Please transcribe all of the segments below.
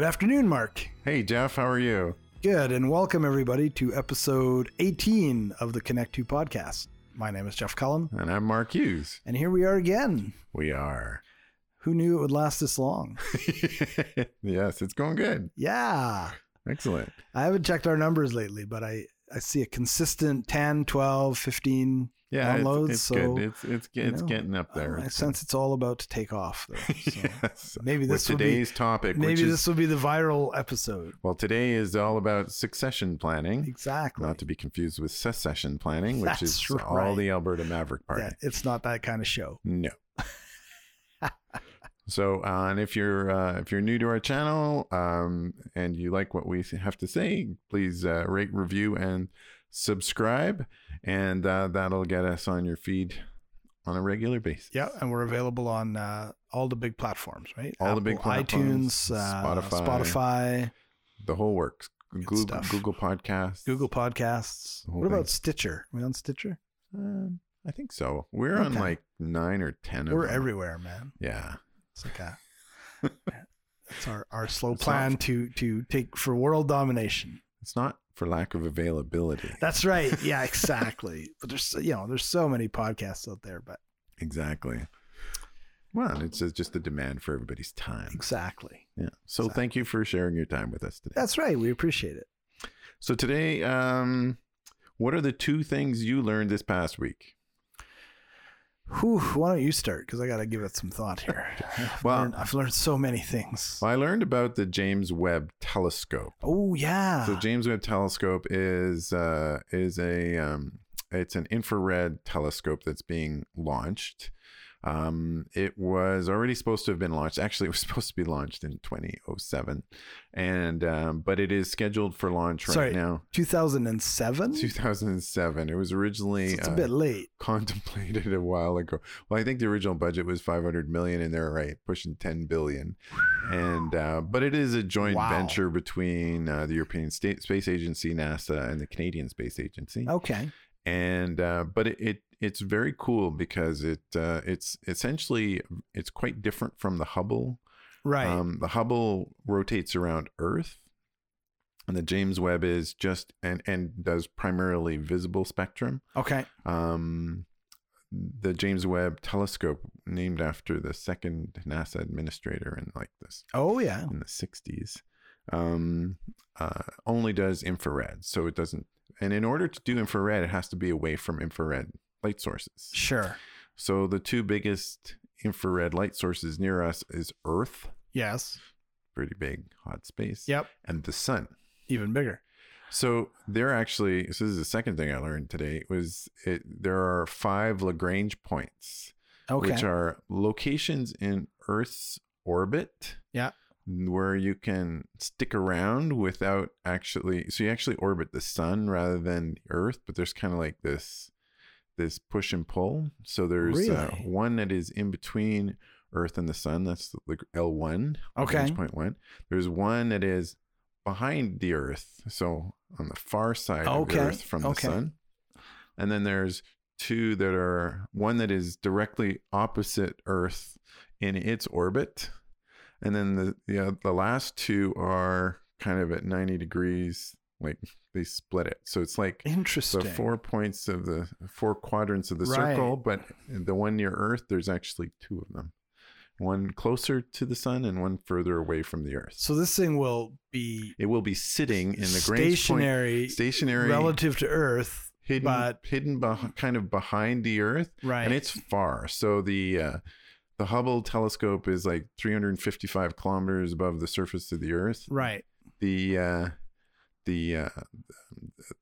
Good afternoon, Mark. Hey, Jeff, how are you? Good, and welcome everybody to episode 18 of the Connect 2 podcast. My name is Jeff Cullen, And I'm Mark Hughes. and here we are again. We are. Who knew it would last this long? yes, it's going good. Yeah. Excellent. I haven't checked our numbers lately, but I, I see a consistent 10, 12, 15 Yeah, it's- downloads. it's, so good. It's it's it's know, getting up there. I It's- sense it's all about to take off, though. So yes. maybe With this will be today's topic, which maybe is this will be the viral episode. well, today is all about succession planning, Exactly. not to be confused with secession planning, which That's is right. all the Alberta Maverick Party. yeah, it's not that kind of show. No. so, uh, and if you're uh, if you're new to our channel um, and you like what we have to say, please uh, rate, review, and subscribe, and uh, that'll get us on your feed on a regular basis. Yeah, and we're available on uh, all the big platforms, right? All the big platforms, iTunes, uh, Spotify. Spotify, The whole works. Google. Google Podcasts. Google Podcasts. What about thing. Stitcher? Are we on Stitcher? Um, I think so. We're on like nine or ten. of We're them. everywhere, man. Yeah. It's like a it's our, our slow It's plan to to take for world domination. It's not for lack of availability. That's right. Yeah, exactly. but there's you know there's so many podcasts out there, but Exactly. Well, it's just the demand for everybody's time. exactly. Yeah. So thank you for sharing your time with us today. That's right. We appreciate it. So today, um, what are the two things you learned this past week? Whew, why don't you start? Because I got to give it some thought here. I've, Well- learned, I've learned so many things. Well, I learned about the James Webb Telescope. Oh yeah. So James Webb Telescope is uh, is a um, it's an infrared telescope that's being launched. Um, it was already supposed to have been launched. Actually, it was supposed to be launched in 2007, and um, but it is scheduled for launch right Sorry. now. 2007. 2007. It was originally it's a uh, bit late. contemplated a while ago. Well, I think the original budget was 500 million, and they're right pushing 10 billion. And uh, but it is a joint Wow. venture between uh, the European State Space Agency, NASA, and the Canadian Space Agency. Okay. And uh, but it, it it's very cool because it uh, it's essentially it's quite different from the Hubble. Right. Um, the Hubble rotates around Earth, and the James Webb is just and and does primarily visible spectrum okay. um, the James Webb Telescope, named after the second NASA administrator in like this Oh yeah. in the '60s, um, uh, only does infrared. So it doesn't. And in order to do infrared, it has to be away from infrared light sources. Sure. So the two biggest infrared light sources near us is Earth, Yes. pretty big hot space, Yep. and the Sun. Even bigger. So they're actually so this is the second thing I learned today was it there are five Lagrange points Okay. which are locations in Earth's orbit. Yeah. Where you can stick around without actually so you actually orbit the sun rather than Earth, but there's kind of like this this push and pull. So there's uh, one that is in between Earth and the sun. That's the L1. Lagrange Okay. Point one. There's one that is behind the Earth, so on the far side of Okay, the Earth from okay. the sun. And then there's two that are one that is directly opposite Earth in its orbit, and then the the, uh, the last two are kind of at 90 degrees, like they split it. So it's like Interesting. the four points of the four quadrants of the Right. circle, but the one near Earth, there's actually two of them. One closer to the sun and one further away from the Earth. so this thing will be It will be sitting in the stationary, point, stationary, relative to Earth, hidden, but- hidden kind of behind the Earth, right? and it's far. So the uh, the Hubble telescope is like 355 kilometers above the surface of the Earth. right. The uh, the uh,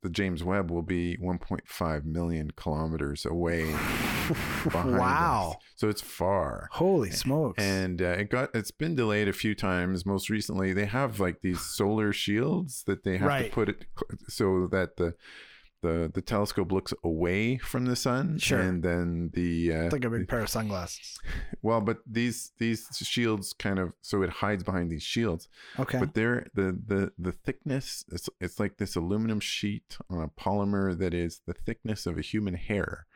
the James Webb will be 1.5 million kilometers away behind us. wow. So it's far. Holy smokes. And uh, it got it's been delayed a few times. Most recently, they have like these solar shields that they have Right. to put it so that the the the telescope looks away from the sun. Sure. And then the uh, It's like a big pair of sunglasses. well, but these these shields kind of so it hides behind these shields. Okay. But they're the the the thickness it's it's like this aluminum sheet on a polymer that is the thickness of a human hair.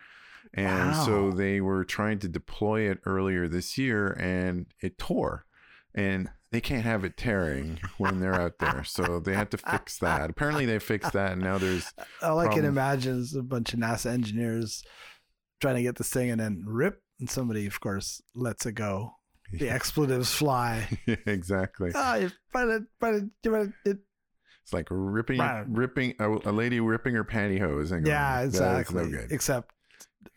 And so they were trying to deploy it earlier this year and it tore. And they can't have it tearing when they're out there, so they had to fix that. Apparently, they fixed that, and now there's All I can imagine is a bunch of NASA engineers trying to get this thing and then rip, and somebody, of course, lets it go. The expletives fly. exactly. Ah, you but it, but it, but it, It's like ripping, Right. ripping a, a lady ripping her pantyhose. And going, yeah, "That is exactly. no good. Except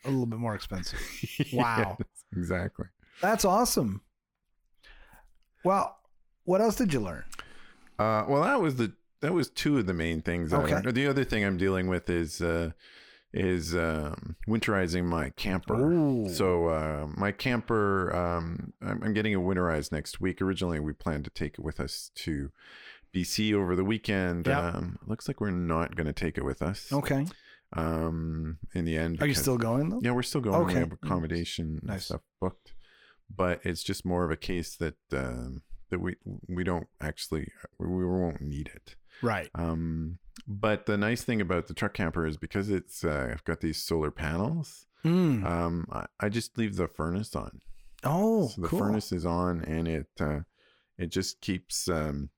a little bit more expensive. Wow. Yes, exactly. That's awesome. Well, what else did you learn? Uh, well, that was the that was two of the main things. Okay. learned. The other thing I'm dealing with is uh, is um, winterizing my camper. Ooh. So uh, my camper, um, I'm, I'm getting it winterized next week. Originally, we planned to take it with us to BC over the weekend. Yep. Um, looks like we're not going to take it with us. Okay. Um, in the end, Are you still going though? Yeah, we're still going. Okay. We have accommodation and Nice. stuff booked, but it's just more of a case that um, that we we don't actually we, won't need it. Right. Um, but the nice thing about the truck camper is because it's uh, I've got these solar panels. Mm. Um, I, I just leave the furnace on. Oh, so the cool. furnace is on, and it uh, it just keeps um,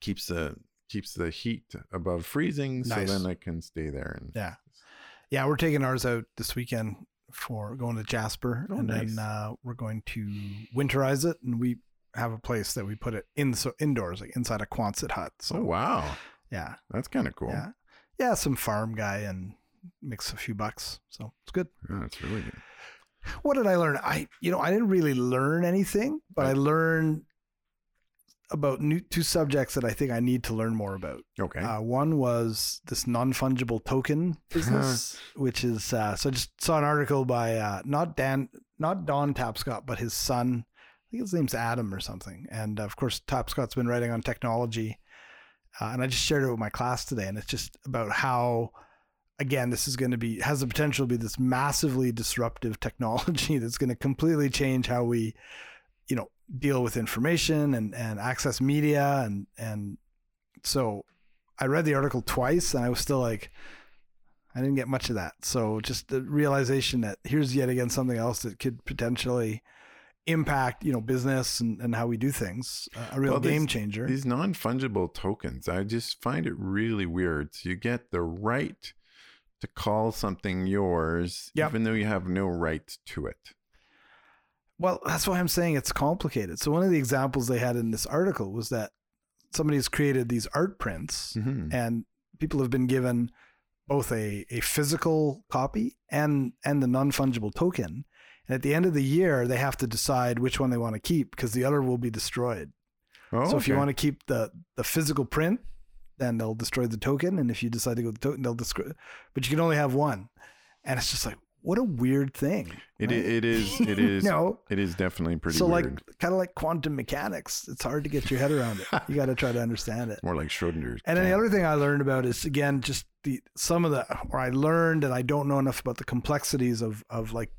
keeps the keeps the heat above freezing, Nice. so then I can stay there and Yeah. Yeah, we're taking ours out this weekend for going to Jasper, Oh, and nice. then uh, we're going to winterize it, and we have a place that we put it in so indoors, like inside a Quonset hut. So oh wow, yeah, that's kind of cool. yeah, yeah. Some farm guy and makes a few bucks, so it's good. Yeah, that's really good. What did I learn? I, you know, I didn't really learn anything, but I learned about new two subjects that I think I need to learn more about. Okay. Uh, one was this non fungible token business, which is uh, so I just saw an article by uh, not Dan, not Don Tapscott, but his son. Think his name's Adam or something. And of course, Tapscott's been writing on technology, uh, and I just shared it with my class today. And it's just about how, again, this is going to be has the potential to be this massively disruptive technology that's going to completely change how we, you know, deal with information and and access media and and so I read the article twice and I was still like, I didn't get much of that. So just the realization that here's yet again something else that could potentially impact, you know, business and, and how we do things. Uh, a real Well, game changer. These non fungible tokens, I just find it really weird. So you get the right to call something yours, Yep. even though you have no right to it. Well, that's why I'm saying it's complicated. So one of the examples they had in this article was that somebody's created these art prints Mhm. and people have been given both a, a physical copy and and the non-fungible token. And at the end of the year, they have to decide which one they want to keep because the other will be destroyed. Oh, so if you want to keep the the physical print, then they'll destroy the token. And if you decide to go the token, they'll destroy. But you can only have one. And it's just like what a weird thing. It, right? it is, it is, no. it is definitely pretty So weird. like kind of like quantum mechanics. It's hard to get your head around it. You got to try to understand it. More like Schrodinger's. And then the other thing I learned about is again just the some of the or I learned and I don't know enough about the complexities of of like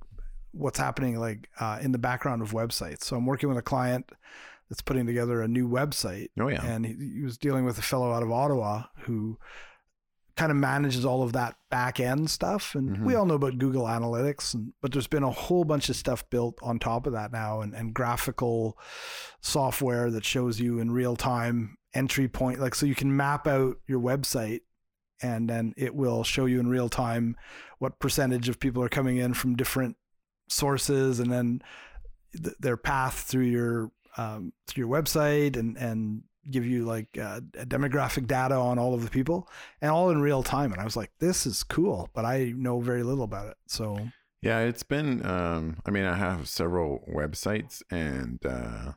what's happening like uh, in the background of websites. So I'm working with a client that's putting together a new website, Oh, yeah. and he, he was dealing with a fellow out of Ottawa who kind of manages all of that back end stuff. And Mhm. we all know about Google Analytics, and, but there's been a whole bunch of stuff built on top of that now, and, and graphical software that shows you in real time entry point, like so you can map out your website. And then it will show you in real time what percentage of people are coming in from different sources, and then th- their path through your um, through your website, and and give you like uh, demographic data on all of the people, and all in real time. And I was like, this is cool, but I know very little about it. So Yeah, it's been. Um, I mean, I have several websites, and uh,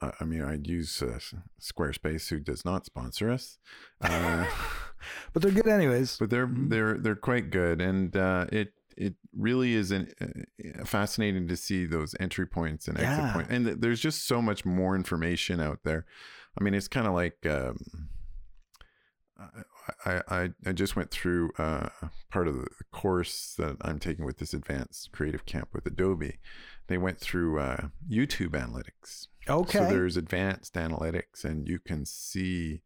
I I mean, I'd use uh, Squarespace, who does not sponsor us, uh, but they're good anyways. but they're Mhm. they're they're quite good, and uh, it it really is an, uh, fascinating to see those entry points and exit Yeah. points, and th- there's just so much more information out there. I mean, it's kind of like. Um, I, I, I just went through uh, part of the course that I'm taking with this advanced creative camp with Adobe. They went through uh, YouTube analytics. Okay. So there's advanced analytics, and you can see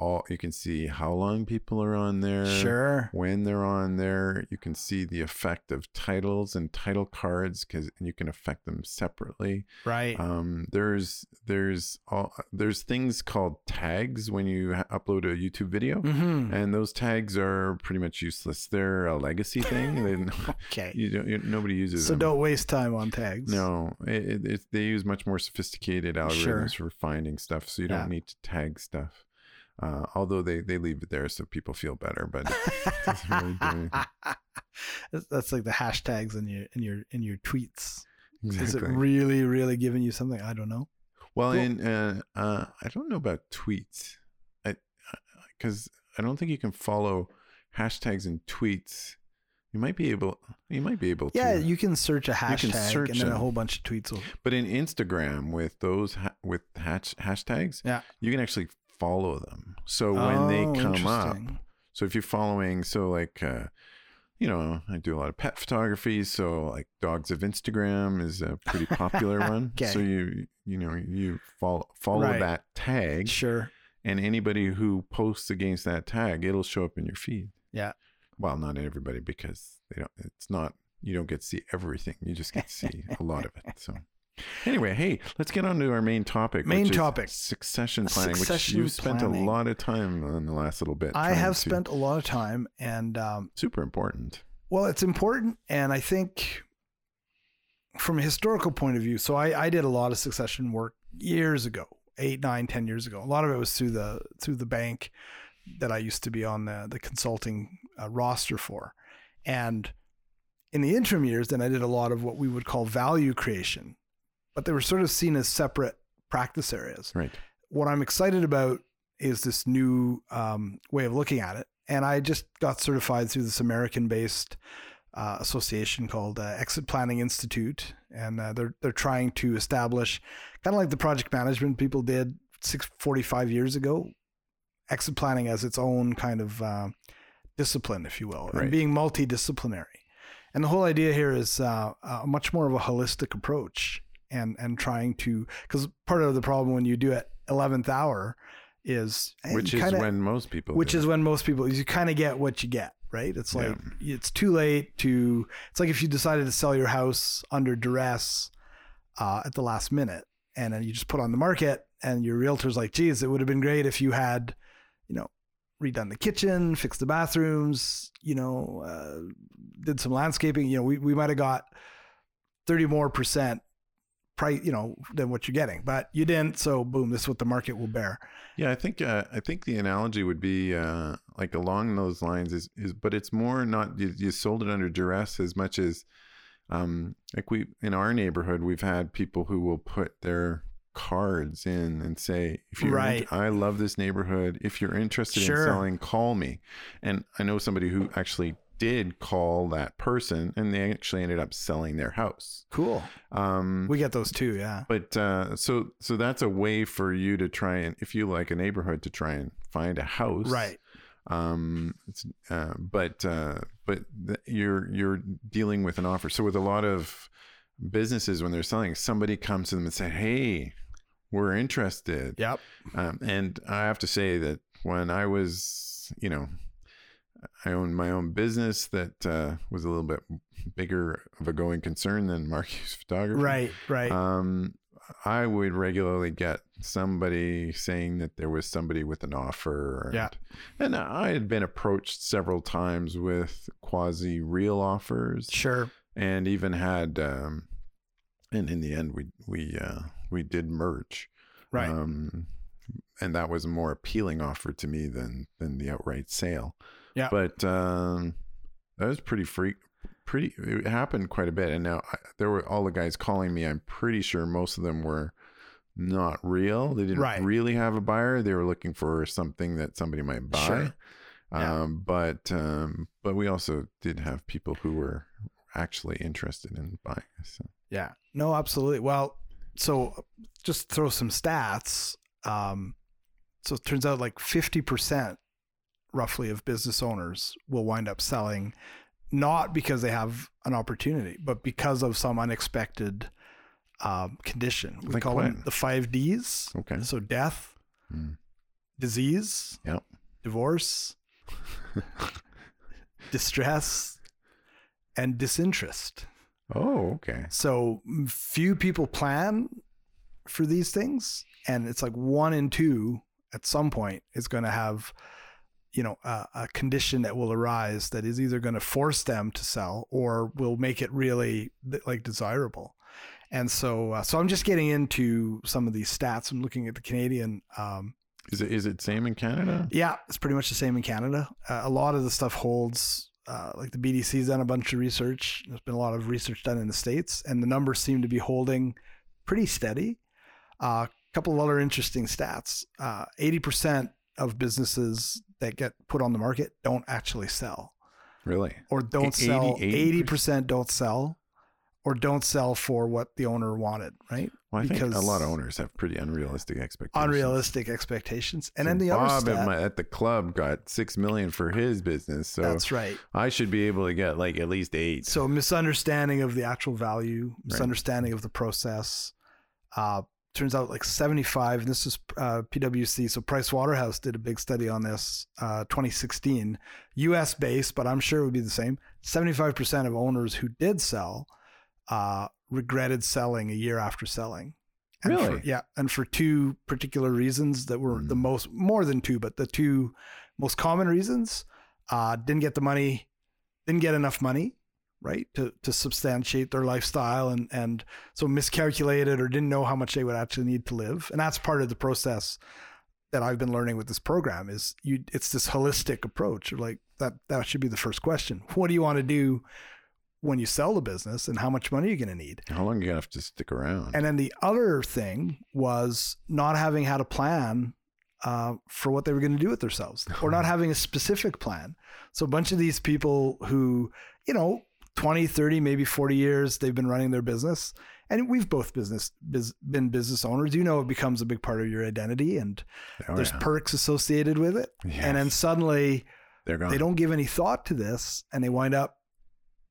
all you can see how long people are on there Sure. when they're on there you can see the effect of titles and title cards because and you can affect them separately Right. um, there's there's all there's things called tags when you ha- upload a youtube video hmm and those tags are pretty much useless they're a legacy thing Okay. you don't you, nobody uses So them don't waste time on tags. no, it, it, it's- they use much more sophisticated algorithms for finding stuff, so you don't Yeah. need to tag stuff. Uh, although they, they leave it there so people feel better, but really. That's- like the hashtags in your in your in your tweets. Is it really really giving you something? I don't know. well, Cool. in uh, uh, I don't know about tweets, I because I don't think you can follow hashtags and tweets. You might be able. You might be able to. Yeah, you can search a hashtag search and then a whole bunch of tweets will. But in Instagram with those ha- with hash- hashtags, Yeah. you can actually follow them. So when they Oh, come up, so if you're following, so like, uh, you know, I do a lot of pet photography. So like, Dogs of Instagram is a pretty popular one. Okay. So you you know you follow follow Right. that tag, Sure. and anybody who posts against that tag, it'll show up in your feed. Yeah. Well, not everybody because they don't. It's not. You don't get to see everything. You just get to see a lot of it. So. Anyway, hey, let's get on to our main topic. Main which is topic. succession planning, Succession which you've spent planning. a lot of time on the last little bit. I have to- spent a lot of time, and um, super important. well, it's important, and I think from a historical point of view. So I, I did a lot of succession work years ago, eight, nine, ten years ago. A lot of it was through the through the bank that I used to be on the the consulting uh, roster for, and in the interim years, then I did a lot of what we would call value creation, but they were sort of seen as separate practice areas. Right. what I'm excited about is this new um, way of looking at it. And I just got certified through this American based uh, association called uh, Exit Planning Institute. And uh, they're, they're trying to establish, kind of like the project management people did six, 45 years ago, exit planning as its own kind of uh, discipline, if you will, Right. and being multidisciplinary. And the whole idea here is uh, much more of a holistic approach and and trying to because part of the problem when you do it 11th hour is eh, Which is kinda- when most people. which is it. when most people you kind of get what you get right it's like it's too late to it's like if you decided to sell your house under duress uh, at the last minute and then you just put on the market and your realtor's like geez it would have been great if you had you know redone the kitchen fixed the bathrooms you know uh, did some landscaping you know we, we might have got 30 more percent price you know than what you're getting but you didn't so boom this is what the market will bear Yeah, I think uh, I think the analogy would be uh, like along those lines is is, but it's more not you, you sold it under duress as much as um, like we in our neighborhood we've had people who will put their cards in and say if you're Right. I love this neighborhood if you're interested Sure. in selling call me and I know somebody who actually did call that person and they actually ended up selling their house. Cool. Um, we get those too yeah. but uh, so so that's a way for you to try and if you like a neighborhood to try and find a house, right. Um, it's, uh, but uh, but th- you're you're dealing with an offer. So with a lot of businesses, when they're selling, somebody comes to them and say, "Hey, we're interested." yep. Um, and I have to say that when I was, you know, I owned my own business that uh, was a little bit bigger of a going concern than Mark Hughes Photography. right right Um, I would regularly get somebody saying that there was somebody with an offer. And, Yeah. And I had been approached several times with quasi real offers sure and even had, um, and in the end, we, we, uh, we did merge. right Um, and that was a more appealing offer to me than, than the outright sale. Yeah. But, um, that was pretty freak, pretty, it happened quite a bit. And now I, there were all the guys calling me. I'm pretty sure most of them were not real. They didn't Right. really have a buyer. They were looking for something that somebody might buy. Sure. Yeah. Um, but, um, but we also did have people who were actually interested in buying. So. Yeah. No, absolutely. Well, so just throw some stats. Um, so it turns out like 50% roughly of business owners will wind up selling not because they have an opportunity, but because of some unexpected um, condition. We Like call them the five Ds. Okay. So death, Mm. disease, Yep. divorce, distress, and disinterest. Oh, okay. So few people plan for these things, and it's like one in two at some point is going to have, you know, a, a condition that will arise that is either going to force them to sell or will make it really like desirable. And so, uh, so I'm just getting into some of these stats. I'm looking at the Canadian. Um, Is it is it same in Canada? yeah, it's pretty much the same in Canada. Uh, a lot of the stuff holds. Uh, like the BDC's done a bunch of research. There's been a lot of research done in the states, and the numbers seem to be holding pretty steady. A uh, couple of other interesting stats: uh, eighty percent of businesses that get put on the market don't actually sell, Really? or don't sell. 80 Eighty percent don't sell, or don't sell for what the owner wanted. Right? Well, I think a lot of owners have pretty unrealistic expectations. Unrealistic expectations. And So then the Bob other at, my, at the club got six million for his business, so that's right. I should be able to get like at least eight. So misunderstanding of the actual value, misunderstanding of the process. Uh, turns out like 75, and this is uh, PwC. So Price Waterhouse did a big study on this, uh, 2016, U.S. based, but I'm sure it would be the same. 75% of owners who did sell uh, regretted selling a year after selling. And for- Really? yeah, and for two particular reasons that were the Hmm. most, more than two, but the two most common reasons. Uh, didn't get the money, didn't get enough money, right, to to substantiate their lifestyle, and and so miscalculated or didn't know how much they would actually need to live, and that's part of the process that I've been learning with this program is you it's this holistic approach like that that should be the first question what do you want to do when you sell the business and how much money are you going to need How long are you gonna have to stick around? and then the other thing was not having had a plan uh, for what they were going to do with themselves or not having a specific plan. So a bunch of these people who, you know, 20, 30, maybe 40 years, they've been running their business. And we've both business biz, been business owners. You know, it becomes a big part of your identity and Oh, there's yeah. perks associated with it. And then suddenly they're gone. they don't give any thought to this and they wind up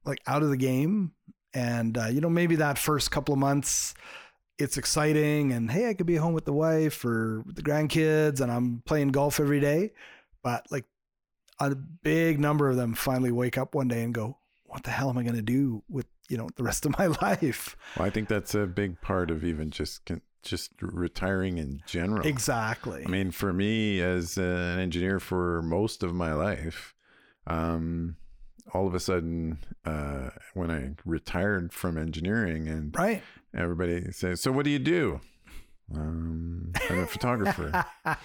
like out of the game and uh, you know maybe that first couple of months it's exciting and hey i could be home with the wife or the grandkids and i'm playing golf every day but like a big number of them finally wake up one day and go what the hell am i going to do with you know the rest of my life Well, I think that's a big part of even just just retiring in general. exactly I mean, for me as an engineer for most of my life, um, all of a sudden, uh, when I retired from engineering, and right everybody says, "So what do you do?" Um, I'm a photographer. at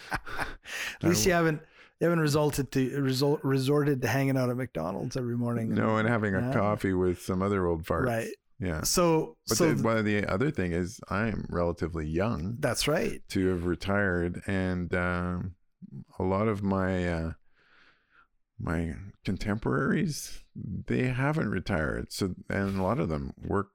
least you haven't you haven't resulted to result resorted to hanging out at McDonald's every morning. No, and having a Yeah. coffee with some other old farts. Right. Yeah. So But so the, well, the other thing is, I'm relatively young that's right. to have retired, and um, a lot of my uh, my contemporaries they haven't retired. So, and a lot of them work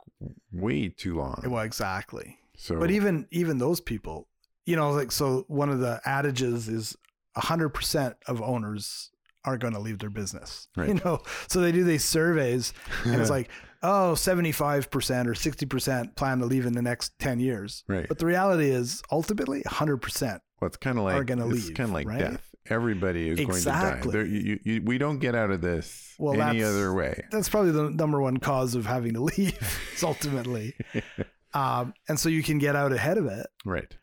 way too long. Well, exactly. So, But even even those people, you know, like so one of the adages is hundred percent of owners are going to leave their business. Right. You know, so they do these surveys, and it's like, oh, 75 percent or sixty percent plan to leave in the next ten years. right. But the reality is, ultimately, hundred percent. Well, it's kind of like are gonna it's leave, kind of like right? death. Everybody is going to die. Exactly. You, you, we don't get out of this Well, any other way. That's probably the number one cause of having to leave. ultimately, um, and so you can get out ahead of it. Right.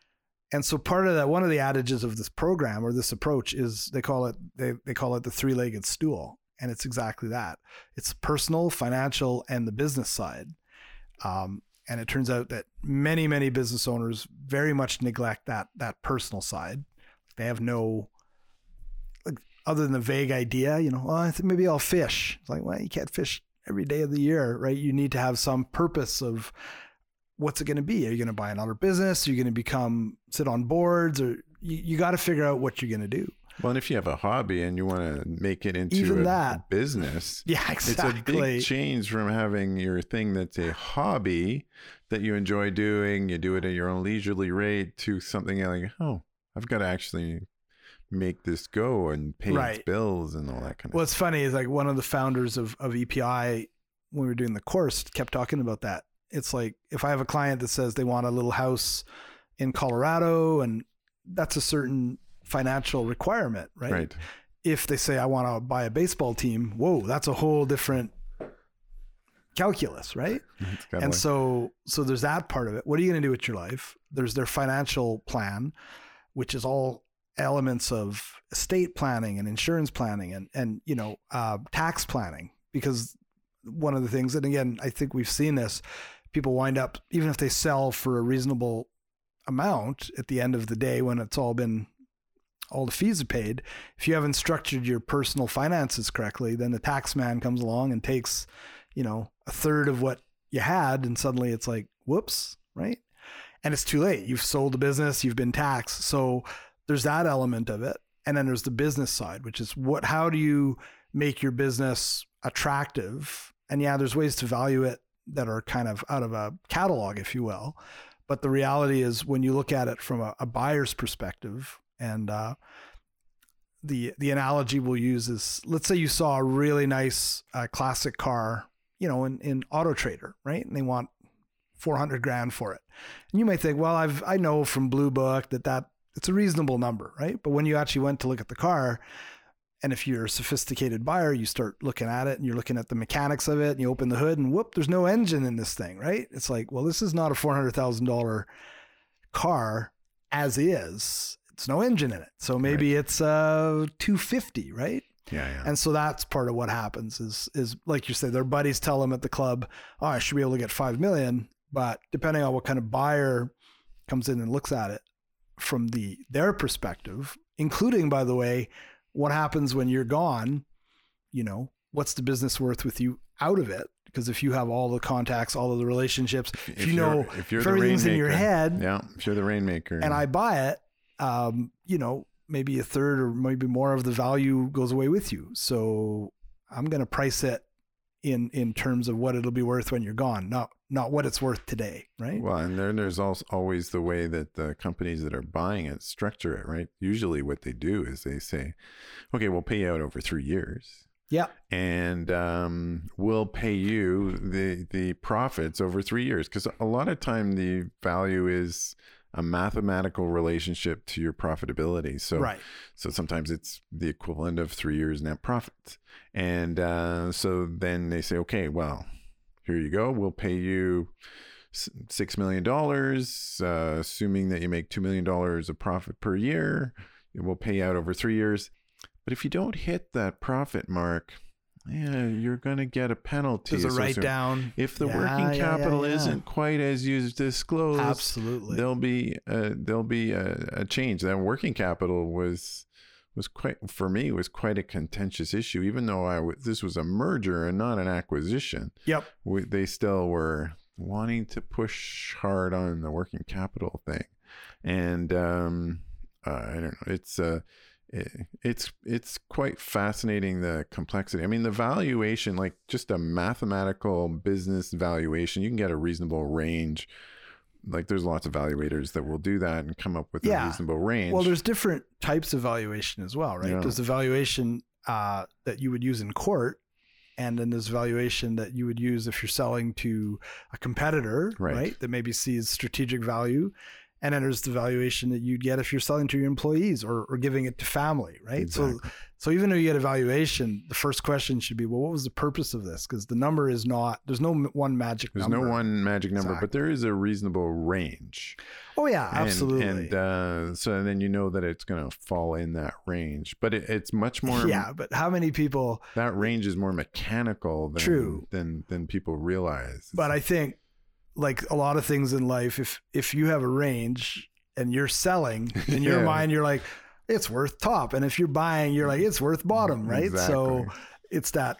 And so part of that, one of the adages of this program or this approach is they call it they, they call it the three-legged stool, and it's exactly that. It's personal, financial, and the business side. Um, and it turns out that many many business owners very much neglect that that personal side. They have no like other than the vague idea, you know, well, I think maybe I'll fish. It's like, well, you can't fish every day of the year, right? You need to have some purpose of what's it going to be? Are you going to buy another business? Are you going to become sit on boards, or you, you got to figure out what you're going to do. Well, and if you have a hobby and you want to make it into Even a that. business, Yeah, exactly. It's a big change from having your thing that's a hobby that you enjoy doing, you do it at your own leisurely rate, to something like, oh, I've got to actually make this go and pay its bills and all that kind of What's funny is like one of the founders of, of EPI, when we were doing the course, kept talking about that. It's like if I have a client that says they want a little house in Colorado and that's a certain financial requirement, right? Right. If they say I want to buy a baseball team, whoa, that's a whole different calculus, right? And like- so so there's that part of it what are you going to do with your life there's their financial plan which is all elements of estate planning and insurance planning and and you know uh, tax planning because one of the things and again i think we've seen this people wind up even if they sell for a reasonable amount at the end of the day when it's all been all the fees are paid if you haven't structured your personal finances correctly then the tax man comes along and takes you know a third of what you had and suddenly it's like whoops right? And it's too late. You've sold the business. You've been taxed. So there's that element of it. And then there's the business side which is what how do you make your business attractive? And yeah there's ways to value it that are kind of out of a catalog if you will. But the reality is when you look at it from a, a buyer's perspective and uh, the the analogy we'll use is let's say you saw a really nice uh, classic car you know in, in auto trader right? And they want 400 grand for it. And you might think well i've i know from blue book that that it's a reasonable number right? But when you actually went to look at the car and if you're a sophisticated buyer you start looking at it and you're looking at the mechanics of it and you open the hood and whoop there's no engine in this thing right? It's like well this is not a $400000 car as is. It's no engine in it. So maybe it's uh 250 right? Yeah, yeah. and so that's part of what happens is is like you say, their buddies tell them at the club, oh, I should be able to get five million. But depending on what kind of buyer comes in and looks at it from the their perspective, including by the way, what happens when you're gone, you know, what's the business worth with you out of it? Because if you have all the contacts, all of the relationships, if, you you're- know if you're if the everything's in your head, yeah, if you're the rainmaker, and I buy it, um, you know, maybe a third or maybe more of the value goes away with you. So I'm going to price it in in terms of what it'll be worth when you're gone, not not what it's worth today, right? Well, and then there's also always the way that the companies that are buying it structure it, right? Usually, what they do is they say, "Okay, we'll pay you out over three years, yeah, and um, we'll pay you the the profits over three years." Because a lot of time the value is a mathematical relationship to your profitability. So, right. so sometimes it's the equivalent of three years net profit. And uh, so then they say, okay, well, here you go. We'll pay you $6 million, uh, assuming that you make $2 million of profit per year. It will pay out over three years. But if you don't hit that profit mark, yeah, you're going to get a penalty. There's a write down. If the Yeah, working yeah, yeah, capital yeah. isn't quite as you disclosed, Absolutely. there'll be a, there'll be a, a change. That working capital was was quite for me was quite a contentious issue. Even though I w- this was a merger and not an acquisition, Yep. we, they still were wanting to push hard on the working capital thing. And um, uh, I don't know. It's uh, it, it's it's quite fascinating the complexity. I mean, the valuation, like just a mathematical business valuation, you can get a reasonable range. Like there's lots of evaluators that will do that and come up with a reasonable range. Well, there's different types of valuation as well, right? Yeah. There's the valuation uh, that you would use in court, and then there's valuation that you would use if you're selling to a competitor, Right. right? That maybe sees strategic value. And then there's the valuation that you'd get if you're selling to your employees or, or giving it to family, right? So Exactly. so even though you get a valuation, the first question should be, well, what was the purpose of this? Because the number is not there's no one magic There's number. no one magic number, Exactly. but there is a reasonable range. Oh yeah, And- absolutely. And, uh, so then you know that it's going to fall in that range. But it, it's much more. yeah, but how many people? That range is more mechanical than True. than than people realize. But I think, like a lot of things in life, if if you have a range and you're selling, in your mind, you're like, it's worth top, and if you're buying, you're like, it's worth bottom, right? So it's that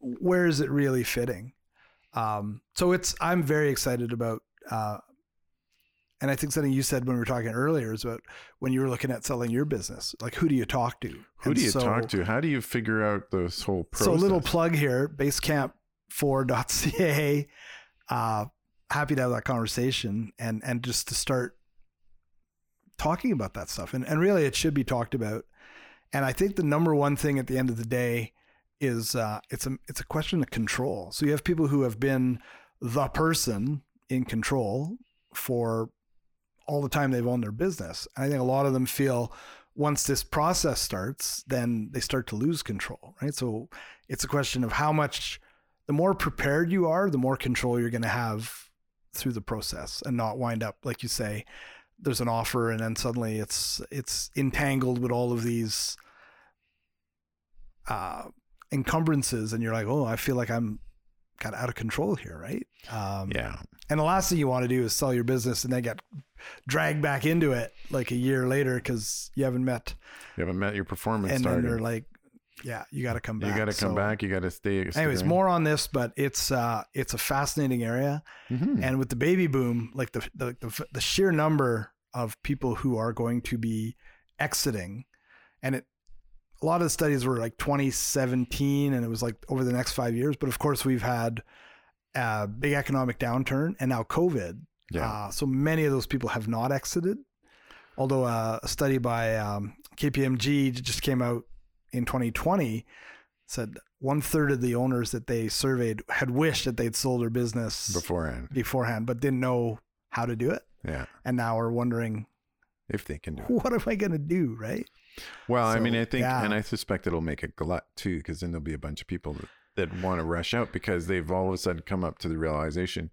where is it really fitting? Um, so it's I'm very excited about. Uh, and I think something you said when we were talking earlier is about when you were looking at selling your business. Like, who do you talk to? who And do you so- talk to? How do you figure out this whole process? So a little plug here, basecamp4.ca. Uh, happy to have that conversation and and just to start talking about that stuff. And and really it should be talked about. And I think the number one thing at the end of the day is uh, it's a it's a question of control. So you have people who have been the person in control for all the time they've owned their business. And I think a lot of them feel, once this process starts, then they start to lose control, right? So it's a question of how much, the more prepared you are, the more control you're going to have through the process and not wind up, like you say, there's an offer and then suddenly it's it's entangled with all of these uh, encumbrances and you're like, oh, I feel like I'm kind of out of control here, right? Um, Yeah. and the last thing you want to do is sell your business and then get dragged back into it like a year later because you haven't met, You haven't met your performance and then they're like, yeah, you got to come back. you got to come So- back. You got to stay. stay Anyways, around. more on this, but it's uh, it's a fascinating area, Mhm. and with the baby boom, like the, the the the sheer number of people who are going to be exiting, and it a lot of the studies were like 2017, and it was like over the next five years. But of course, we've had a big economic downturn, and now COVID. yeah. Uh, so many of those people have not exited. Although uh, a study by um, KPMG just came out in 2020 said one third of the owners that they surveyed had wished that they'd sold their business beforehand. beforehand, but didn't know how to do it, Yeah. and now are wondering, If they can do it. what am I going to do? Right? Well, I mean, I think, yeah. and I suspect it'll make a glut too, because then there'll be a bunch of people that, that want to rush out because they've all of a sudden come up to the realization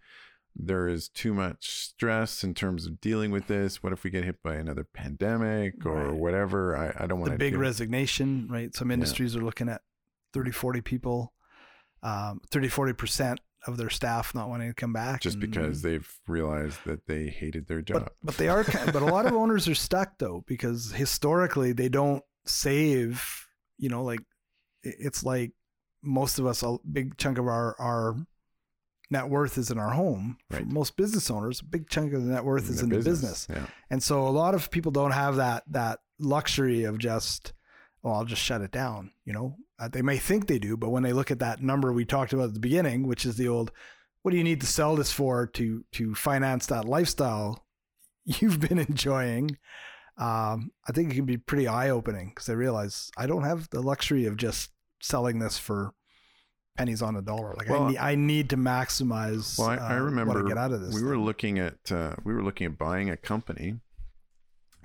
there is too much stress in terms of dealing with this. What if we get hit by another pandemic or Right. whatever? I, I don't want The big resignation, right? Some industries are looking at 30, 40 people, um, 30, 40 percent of their staff not wanting to come back just and- because they've realized that they hated their job. But but they are kind but a lot of owners are stuck though because historically they don't save. You know, like it's like most of us a big chunk of our our net worth is in our home. For most business owners, a big chunk of the net worth is in the business. Yeah. And so a lot of people don't have that that luxury of just, well, I'll just shut it down. You know, uh, they may think they do, but when they look at that number we talked about at the beginning, which is the old, what do you need to sell this for to to finance that lifestyle you've been enjoying? Um, I think it can be pretty eye opening because they realize I don't have the luxury of just selling this for pennies on a dollar. Like Well, I, need, I need to maximize. Well, I, I uh, remember I get out of this. we were looking at uh, we were looking at buying a company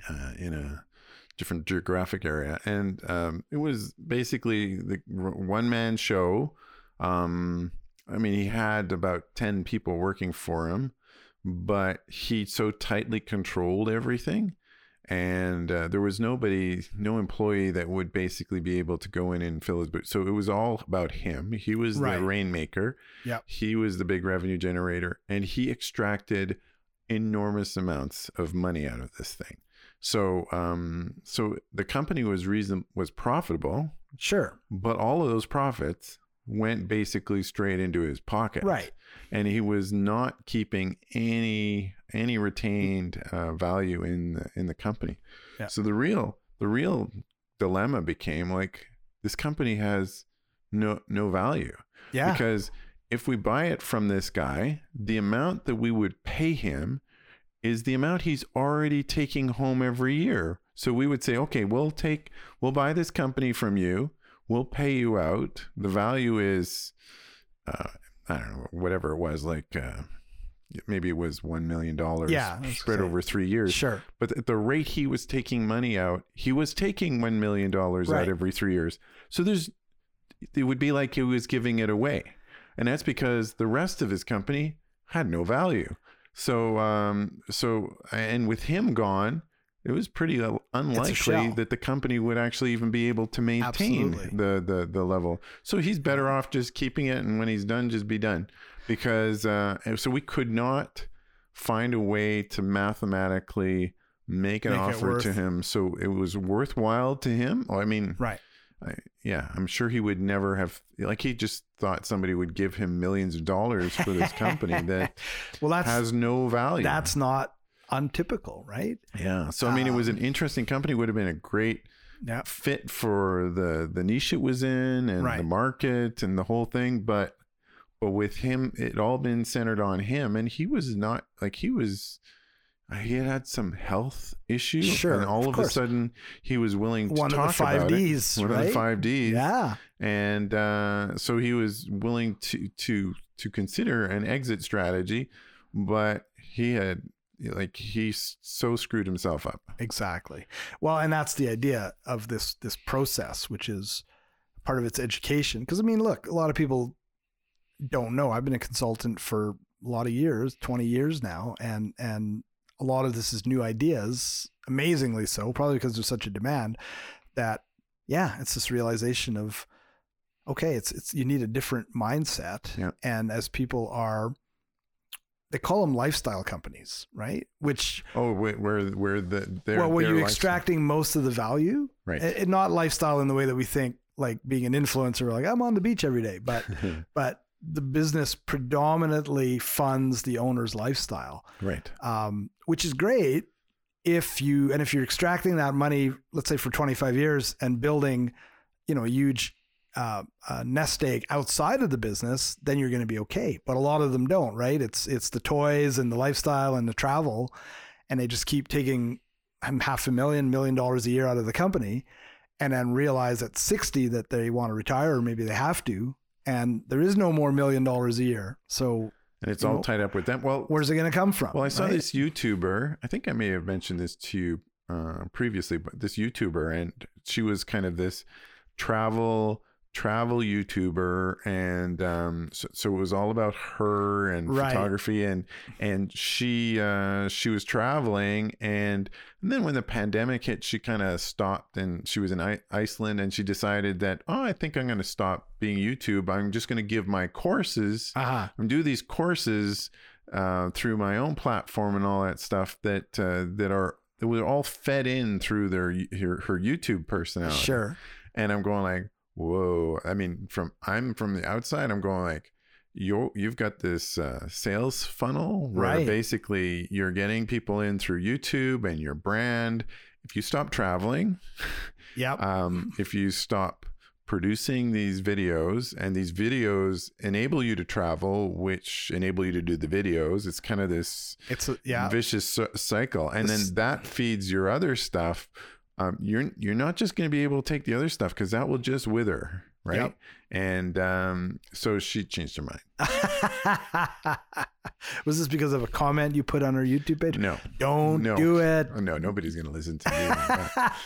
uh, in a different geographic area, and um, it was basically the one man show. Um, I mean, he had about ten people working for him, but he so tightly controlled everything. And uh, there was nobody, no employee that would basically be able to go in and fill his boots. So it was all about him. He was Right. the rainmaker. Yep. He was the big revenue generator and he extracted enormous amounts of money out of this thing. So um so the company was reason was profitable, sure, but all of those profits went basically straight into his pocket. right. And he was not keeping any any retained uh, value in the, in the company. Yeah. So the real the real dilemma became like this company has no no value Yeah, because if we buy it from this guy, the amount that we would pay him is the amount he's already taking home every year. So we would say, okay, we'll take, we'll buy this company from you. We'll pay you out. The value is, uh, I don't know, whatever it was, like uh, maybe it was $1 million Yeah, spread over three years. sure. But at the rate he was taking money out, he was taking $1 million Right. out every three years. So there's, it would be like he was giving it away. And that's because the rest of his company had no value. So, um, so, and with him gone, it was pretty uh, unlikely that the company would actually even be able to maintain Absolutely. the, the, the level. So he's better off just keeping it. And when he's done, just be done because, uh, so we could not find a way to mathematically make an Make offer to him so it was worthwhile to him. Oh, I mean, Right. I, yeah, I'm sure he would never have like he just thought somebody would give him millions of dollars for this company that Well, that has no value. that's not untypical, right? yeah. So I mean, it was an Um, interesting company. Would have been a great Yeah. fit for the the niche it was in and Right. the market and the whole thing. But but with him, it all been centered on him, and he was not like he was. uh, He had had some health issue, Sure, and all of of, a sudden he was willing to One of the talk five about it. Ds, One of the five Ds, Yeah. and uh, so he was willing to to to consider an exit strategy, but he had like he's so screwed himself up. Exactly. Well, and that's the idea of this this process, which is part of its education. Because I mean, look, a lot of people don't know. I've been a consultant for a lot of years, twenty years now, and and a lot of this is new ideas. Amazingly so, probably because there's such a demand that yeah, it's this realization of okay, it's it's you need a different mindset, Yeah. and as people are. They call them lifestyle companies, right? Which Oh, wait, where where the their, well, were you lifestyle- extracting most of the value? right? And and not lifestyle in the way that we think, like being an influencer, like I'm on the beach every day, but but the business predominantly funds the owner's lifestyle, right. um, which is great if you and if you're extracting that money, let's say for 25 years, and building, you know, a huge uh, uh, nest egg outside of the business, then you're going to be okay. But a lot of them don't, right? It's it's the toys and the lifestyle and the travel, and they just keep taking half a million, million dollars a year out of the company, and then realize at 60 that they want to retire, or maybe they have to, and there is no more million dollars a year. So And it's all know, tied up with them. Well, where's it going to come from? Well, I saw right? this YouTuber. I think I may have mentioned this to you uh, previously, but this YouTuber, and she was kind of this travel travel YouTuber, and um, so, so it was all about her and Right. photography, and and she uh, she was traveling, and, and then when the pandemic hit, she kind of stopped, and she was in I- Iceland, and she decided that oh, I think I'm going to stop being YouTube. I'm just going to give my courses. Uh-huh. and do these courses uh, through my own platform and all that stuff that uh, that are that were all fed in through their her, her YouTube personality. Sure. And I'm going like, whoa. I mean, from I'm from the outside, I'm going like, you you've got this uh, sales funnel where Right. basically you're getting people in through YouTube and your brand. If you stop traveling, Yep. um, if you stop producing these videos and these videos enable you to travel which enable you to do the videos it's kind of this it's a, yeah. vicious cycle and This- then that feeds your other stuff um, you're you're not just going to be able to take the other stuff because that will just wither right Yep. and um, so she changed her mind Was this because of a comment you put on her YouTube page? no Don't No. do it. oh, no nobody's going to listen to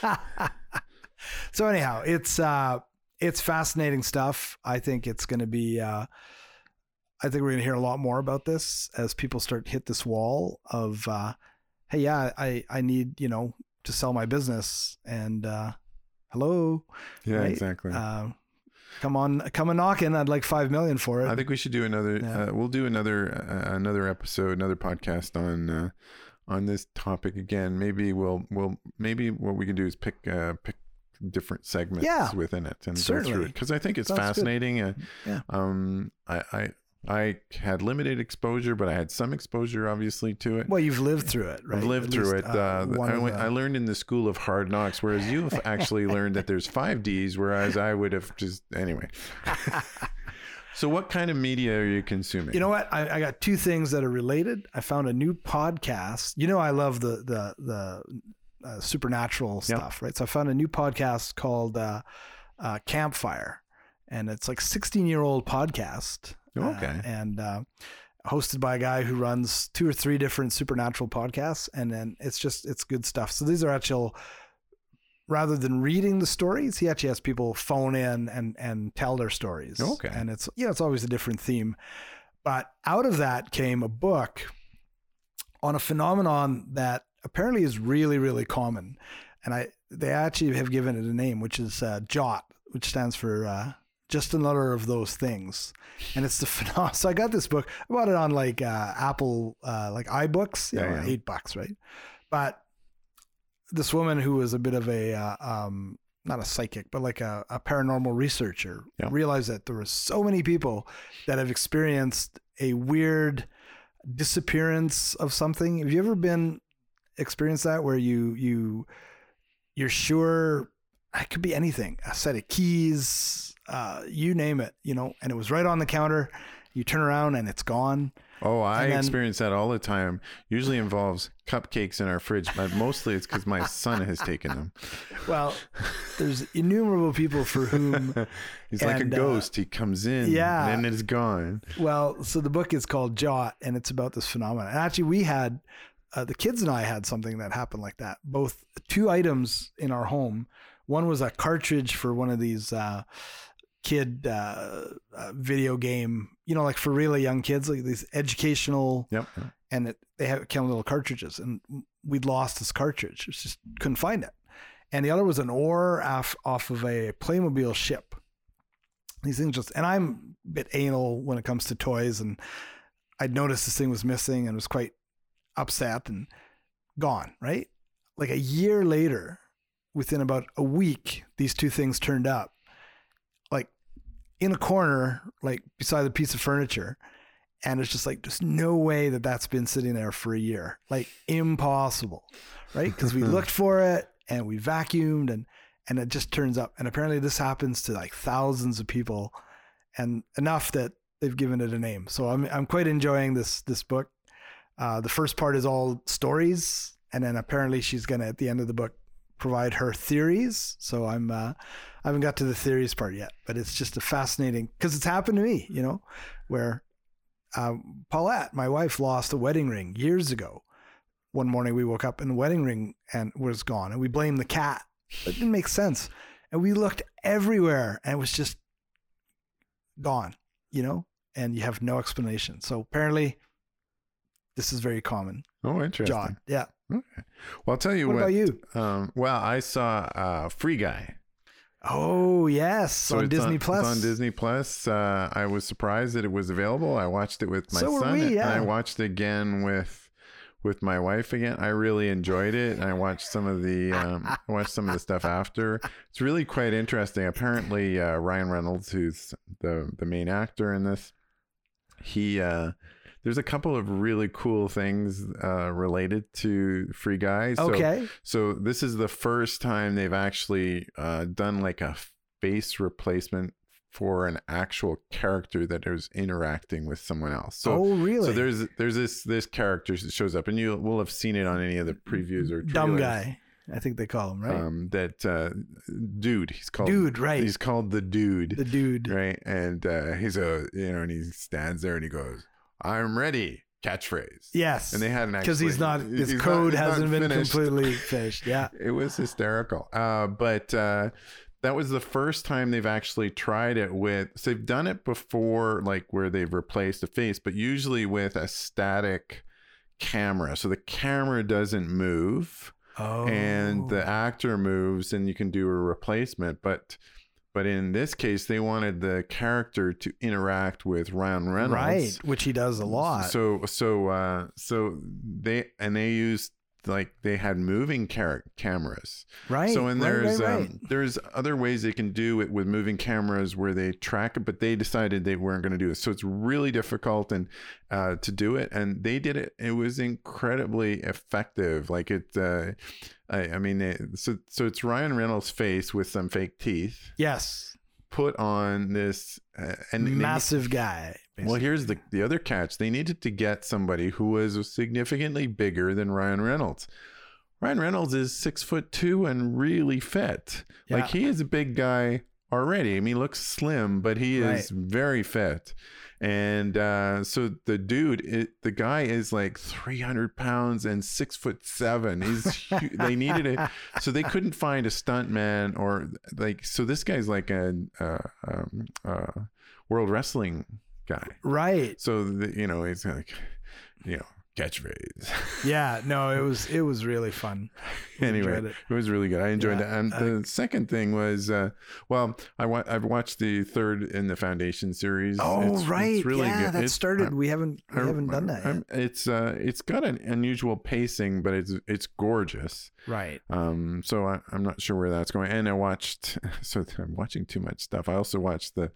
you. so anyhow, it's uh it's fascinating stuff. I think it's going to be uh I think we're going to hear a lot more about this as people start to hit this wall of uh hey, yeah, I I need, you know, to sell my business and uh hello, yeah Right. exactly uh come on come a knocking. I'd like 5 million for it. I think we should do another. Yeah. Uh, we'll do another uh, another episode, another podcast on uh, on this topic again. Maybe we'll we'll maybe what we can do is pick uh, pick different segments Yeah, within it and go through it because I think it's Sounds fascinating. Uh, Yeah. Um. I I. I had limited exposure, but I had some exposure, obviously, to it. well, you've lived through it, right? I've lived At through least, it. Uh, one I, went, the- I learned in the school of hard knocks, whereas you've actually learned that there's five Ds, whereas I would have just anyway. so, what kind of media are you consuming? You know what? I, I got two things that are related. I found a new podcast. You know, I love the the the uh, supernatural stuff, right? So I found a new podcast called uh, uh, Campfire, and it's like 16 year old podcast. Oh, uh, okay. and uh, hosted by a guy who runs two or three different supernatural podcasts, and then it's just it's good stuff. So these are actual. Rather than reading the stories, he actually has people phone in and and tell their stories. Okay. and it's yeah, it's always a different theme. But out of that came a book on a phenomenon that apparently is really, really common. And I they actually have given it a name, which is uh, JOT, which stands for uh, just another of those things. And it's the phenomenon. So I got this book. I bought it on like uh, Apple, uh, like iBooks, Yeah, yeah. eight bucks, right? But this woman who was a bit of a uh, um, not a psychic, but like a, a paranormal researcher, Yeah. realized that there were so many people that have experienced a weird disappearance of something. Have you ever been experienced that where you you you're sure it could be anything, a set of keys, uh, you name it, you know, and it was right on the counter. You turn around and it's gone. Oh, I then- experience that all the time. Usually involves cupcakes in our fridge, but mostly it's because my son has taken them. Well, there's innumerable people for whom He's like a And, uh, ghost. he comes in, yeah. and then it's gone. Well, so the book is called Jot, and it's about this phenomenon. And actually, we had uh, the kids and I had something that happened like that. Both two items in our home. One was a cartridge for one of these uh, kid uh, uh, video game, you know, like for really young kids, like these educational, Yep. and it, they have came little cartridges, and we'd lost this cartridge. Just couldn't find it. And the other was an oar off, off of a Playmobil ship. These things just, and I'm a bit anal when it comes to toys, and I'd noticed this thing was missing and was quite upset and gone, right? Like a year later, within about a week, these two things turned up, in a corner, like beside a piece of furniture. And it's just like, there's no way that that's been sitting there for a year. Like, impossible, right? Because we looked for it and we vacuumed and, and it just turns up. And apparently, this happens to like thousands of people and enough that they've given it a name. So I'm, I'm quite enjoying this, this book. Uh, the first part is all stories, and then apparently she's gonna at the end of the book provide her theories. So I'm uh, I haven't got to the theories part yet, but it's just a fascinating because it's happened to me, you know, where uh, Paulette, my wife, lost a wedding ring years ago. One morning we woke up and the wedding ring and was gone, and we blamed the cat. It didn't make sense, and we looked everywhere, and it was just gone, you know, and you have no explanation. So apparently this is very common. Oh, interesting. John. Yeah. Okay. Well, I'll tell you What what. about you? Um, well, I saw uh, Free Guy. Oh yes, on it's Disney it's Plus. on Disney Plus. Uh, I was surprised that it was available. I watched it with my So son, we, and. I watched it again with with my wife again. I really enjoyed it. And I watched some of the um, I watched some of the stuff after. It's really quite interesting. Apparently, uh, Ryan Reynolds, who's the the main actor in this, he uh, there's a couple of really cool things uh, related to Free Guy. So, Okay. so this is the first time they've actually uh, done like a face replacement for an actual character that is interacting with someone else. So oh really? so there's there's this this character that shows up, and you will have seen it on any of the previews or dumb guy. I think they call him right. Um, that uh, dude, he's called Dude, right? He's called the dude, the dude. right? And uh, he's a you know, and he stands there and he goes, "I'm ready." Catchphrase. Yes. And they had an because he's not his he's code not hasn't been finished. completely finished. Yeah. it was hysterical. Uh, but uh, that was the first time they've actually tried it with. So they've done it before, like where they've replaced a face, but usually with a static camera. So the camera doesn't move, Oh. and the actor moves, and you can do a replacement. But but in this case, they wanted the character to interact with Ryan Reynolds, right, which he does a lot. so so uh so they and they used like they had moving car- cameras. right. so and there's right, right. um there's other ways they can do it with moving cameras where they track it, but they decided they weren't going to do it. So it's really difficult and uh to do it and they did it. It was incredibly effective. Like it uh I, I mean it, so so it's Ryan Reynolds' face with some fake teeth yes, put on this uh, and they- massive guy. well, here's the the other catch. They needed to get somebody who was significantly bigger than Ryan Reynolds. Ryan Reynolds is six foot two and really fit. Like he is a big guy already. I mean, he looks slim, but he is very fit. And uh, so the dude, it, the guy is like 300 pounds and six foot seven. He's they needed it, so they couldn't find a stuntman or like. So this guy's like a, uh um, uh, world wrestling guy. right. So the, you know, it's like, you know, catchphrase. Yeah. No, it was it was really fun. We anyway, it. it. was really good. I enjoyed Yeah, it. And uh, the second thing was, uh, well, I wa- I've watched the third in the Foundation series. Oh It's- it's right, really yeah, good. that It's- started. I- we haven't we I- haven't done that yet. I'm- It's uh, it's got an unusual pacing, but it's it's gorgeous. right. Um, so I, I'm not sure where that's going. And I watched, so I'm watching too much stuff. I also watched the,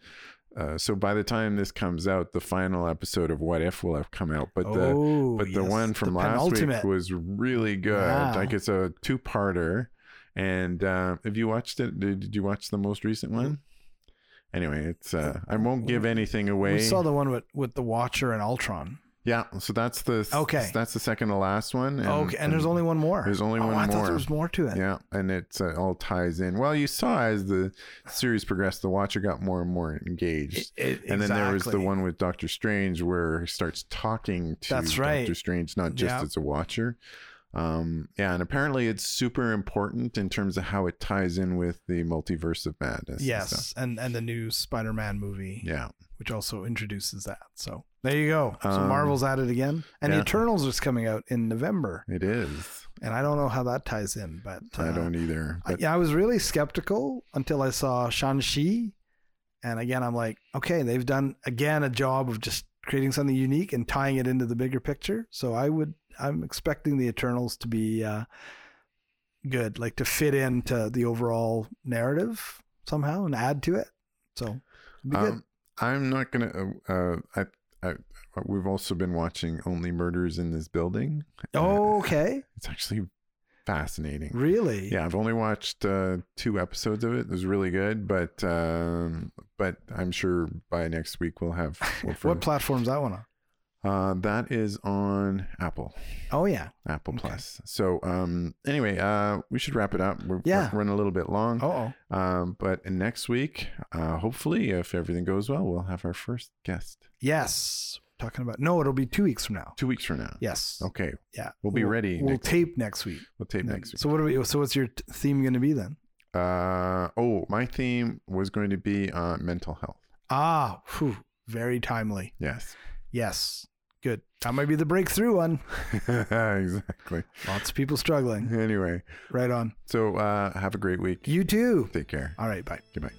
uh, so by the time this comes out, the final episode of What If will have come out. But the oh, but the one from the last week was really good. Wow. Like it's a two-parter. And uh, have you watched it? Did, did you watch the most recent one? Anyway, it's uh, I won't give anything away. We saw the one with with the Watcher and Ultron. Yeah, so that's the Okay. That's the second to last one. And, okay, and there's only one more. there's only oh, one I thought more. there was more to it. yeah, and it uh, all ties in. Well, you saw as the series progressed, the watcher got more and more engaged. It- it- and then there was the one with Doctor Strange where he starts talking to That's right. Doctor Strange, not just Yep. as a watcher. Um, yeah, and apparently it's super important in terms of how it ties in with the multiverse of madness. Yes, and and the new Spider-Man movie, Yeah. which also introduces that. So there you go. So Um, Marvel's at it again, and yeah. the Eternals is coming out in November, It is. and I don't know how that ties in, but I uh, don't either. I- yeah, I was really skeptical until I saw Shang-Chi. And again, I'm like, okay, they've done again a job of just creating something unique and tying it into the bigger picture. So I would, I'm expecting the Eternals to be uh, good, like to fit into the overall narrative somehow and add to it. So um, I'm not gonna. Uh, uh, I, I, we've also been watching Only Murders in This Building. Oh, okay. It's actually fascinating. Really? Yeah, I've only watched uh, two episodes of it. It was really good, but um, but I'm sure by next week we'll have. We'll What platform's that one on? Uh, that is on Apple, Oh, yeah. Apple Okay. Plus. So um, anyway, uh, we should wrap it up. We're, Yeah. we're running a little bit long. Oh, Um, but next week, uh, hopefully, if everything goes well, we'll have our first guest yes. Talking about, no, it'll be two weeks from now. two weeks from now. Yes. Okay, Yeah. We'll be ready We'll next- tape next week. we'll tape next week. So what are we? So what's your theme going to be then? Uh, oh, my theme was going to be uh, mental health. Ah, whew, very timely. Yes, Yes, good. That might be the breakthrough one. exactly. Lots of people struggling. Anyway, Right on. so uh, have a great week. You too. Take care. All right. Bye. Goodbye.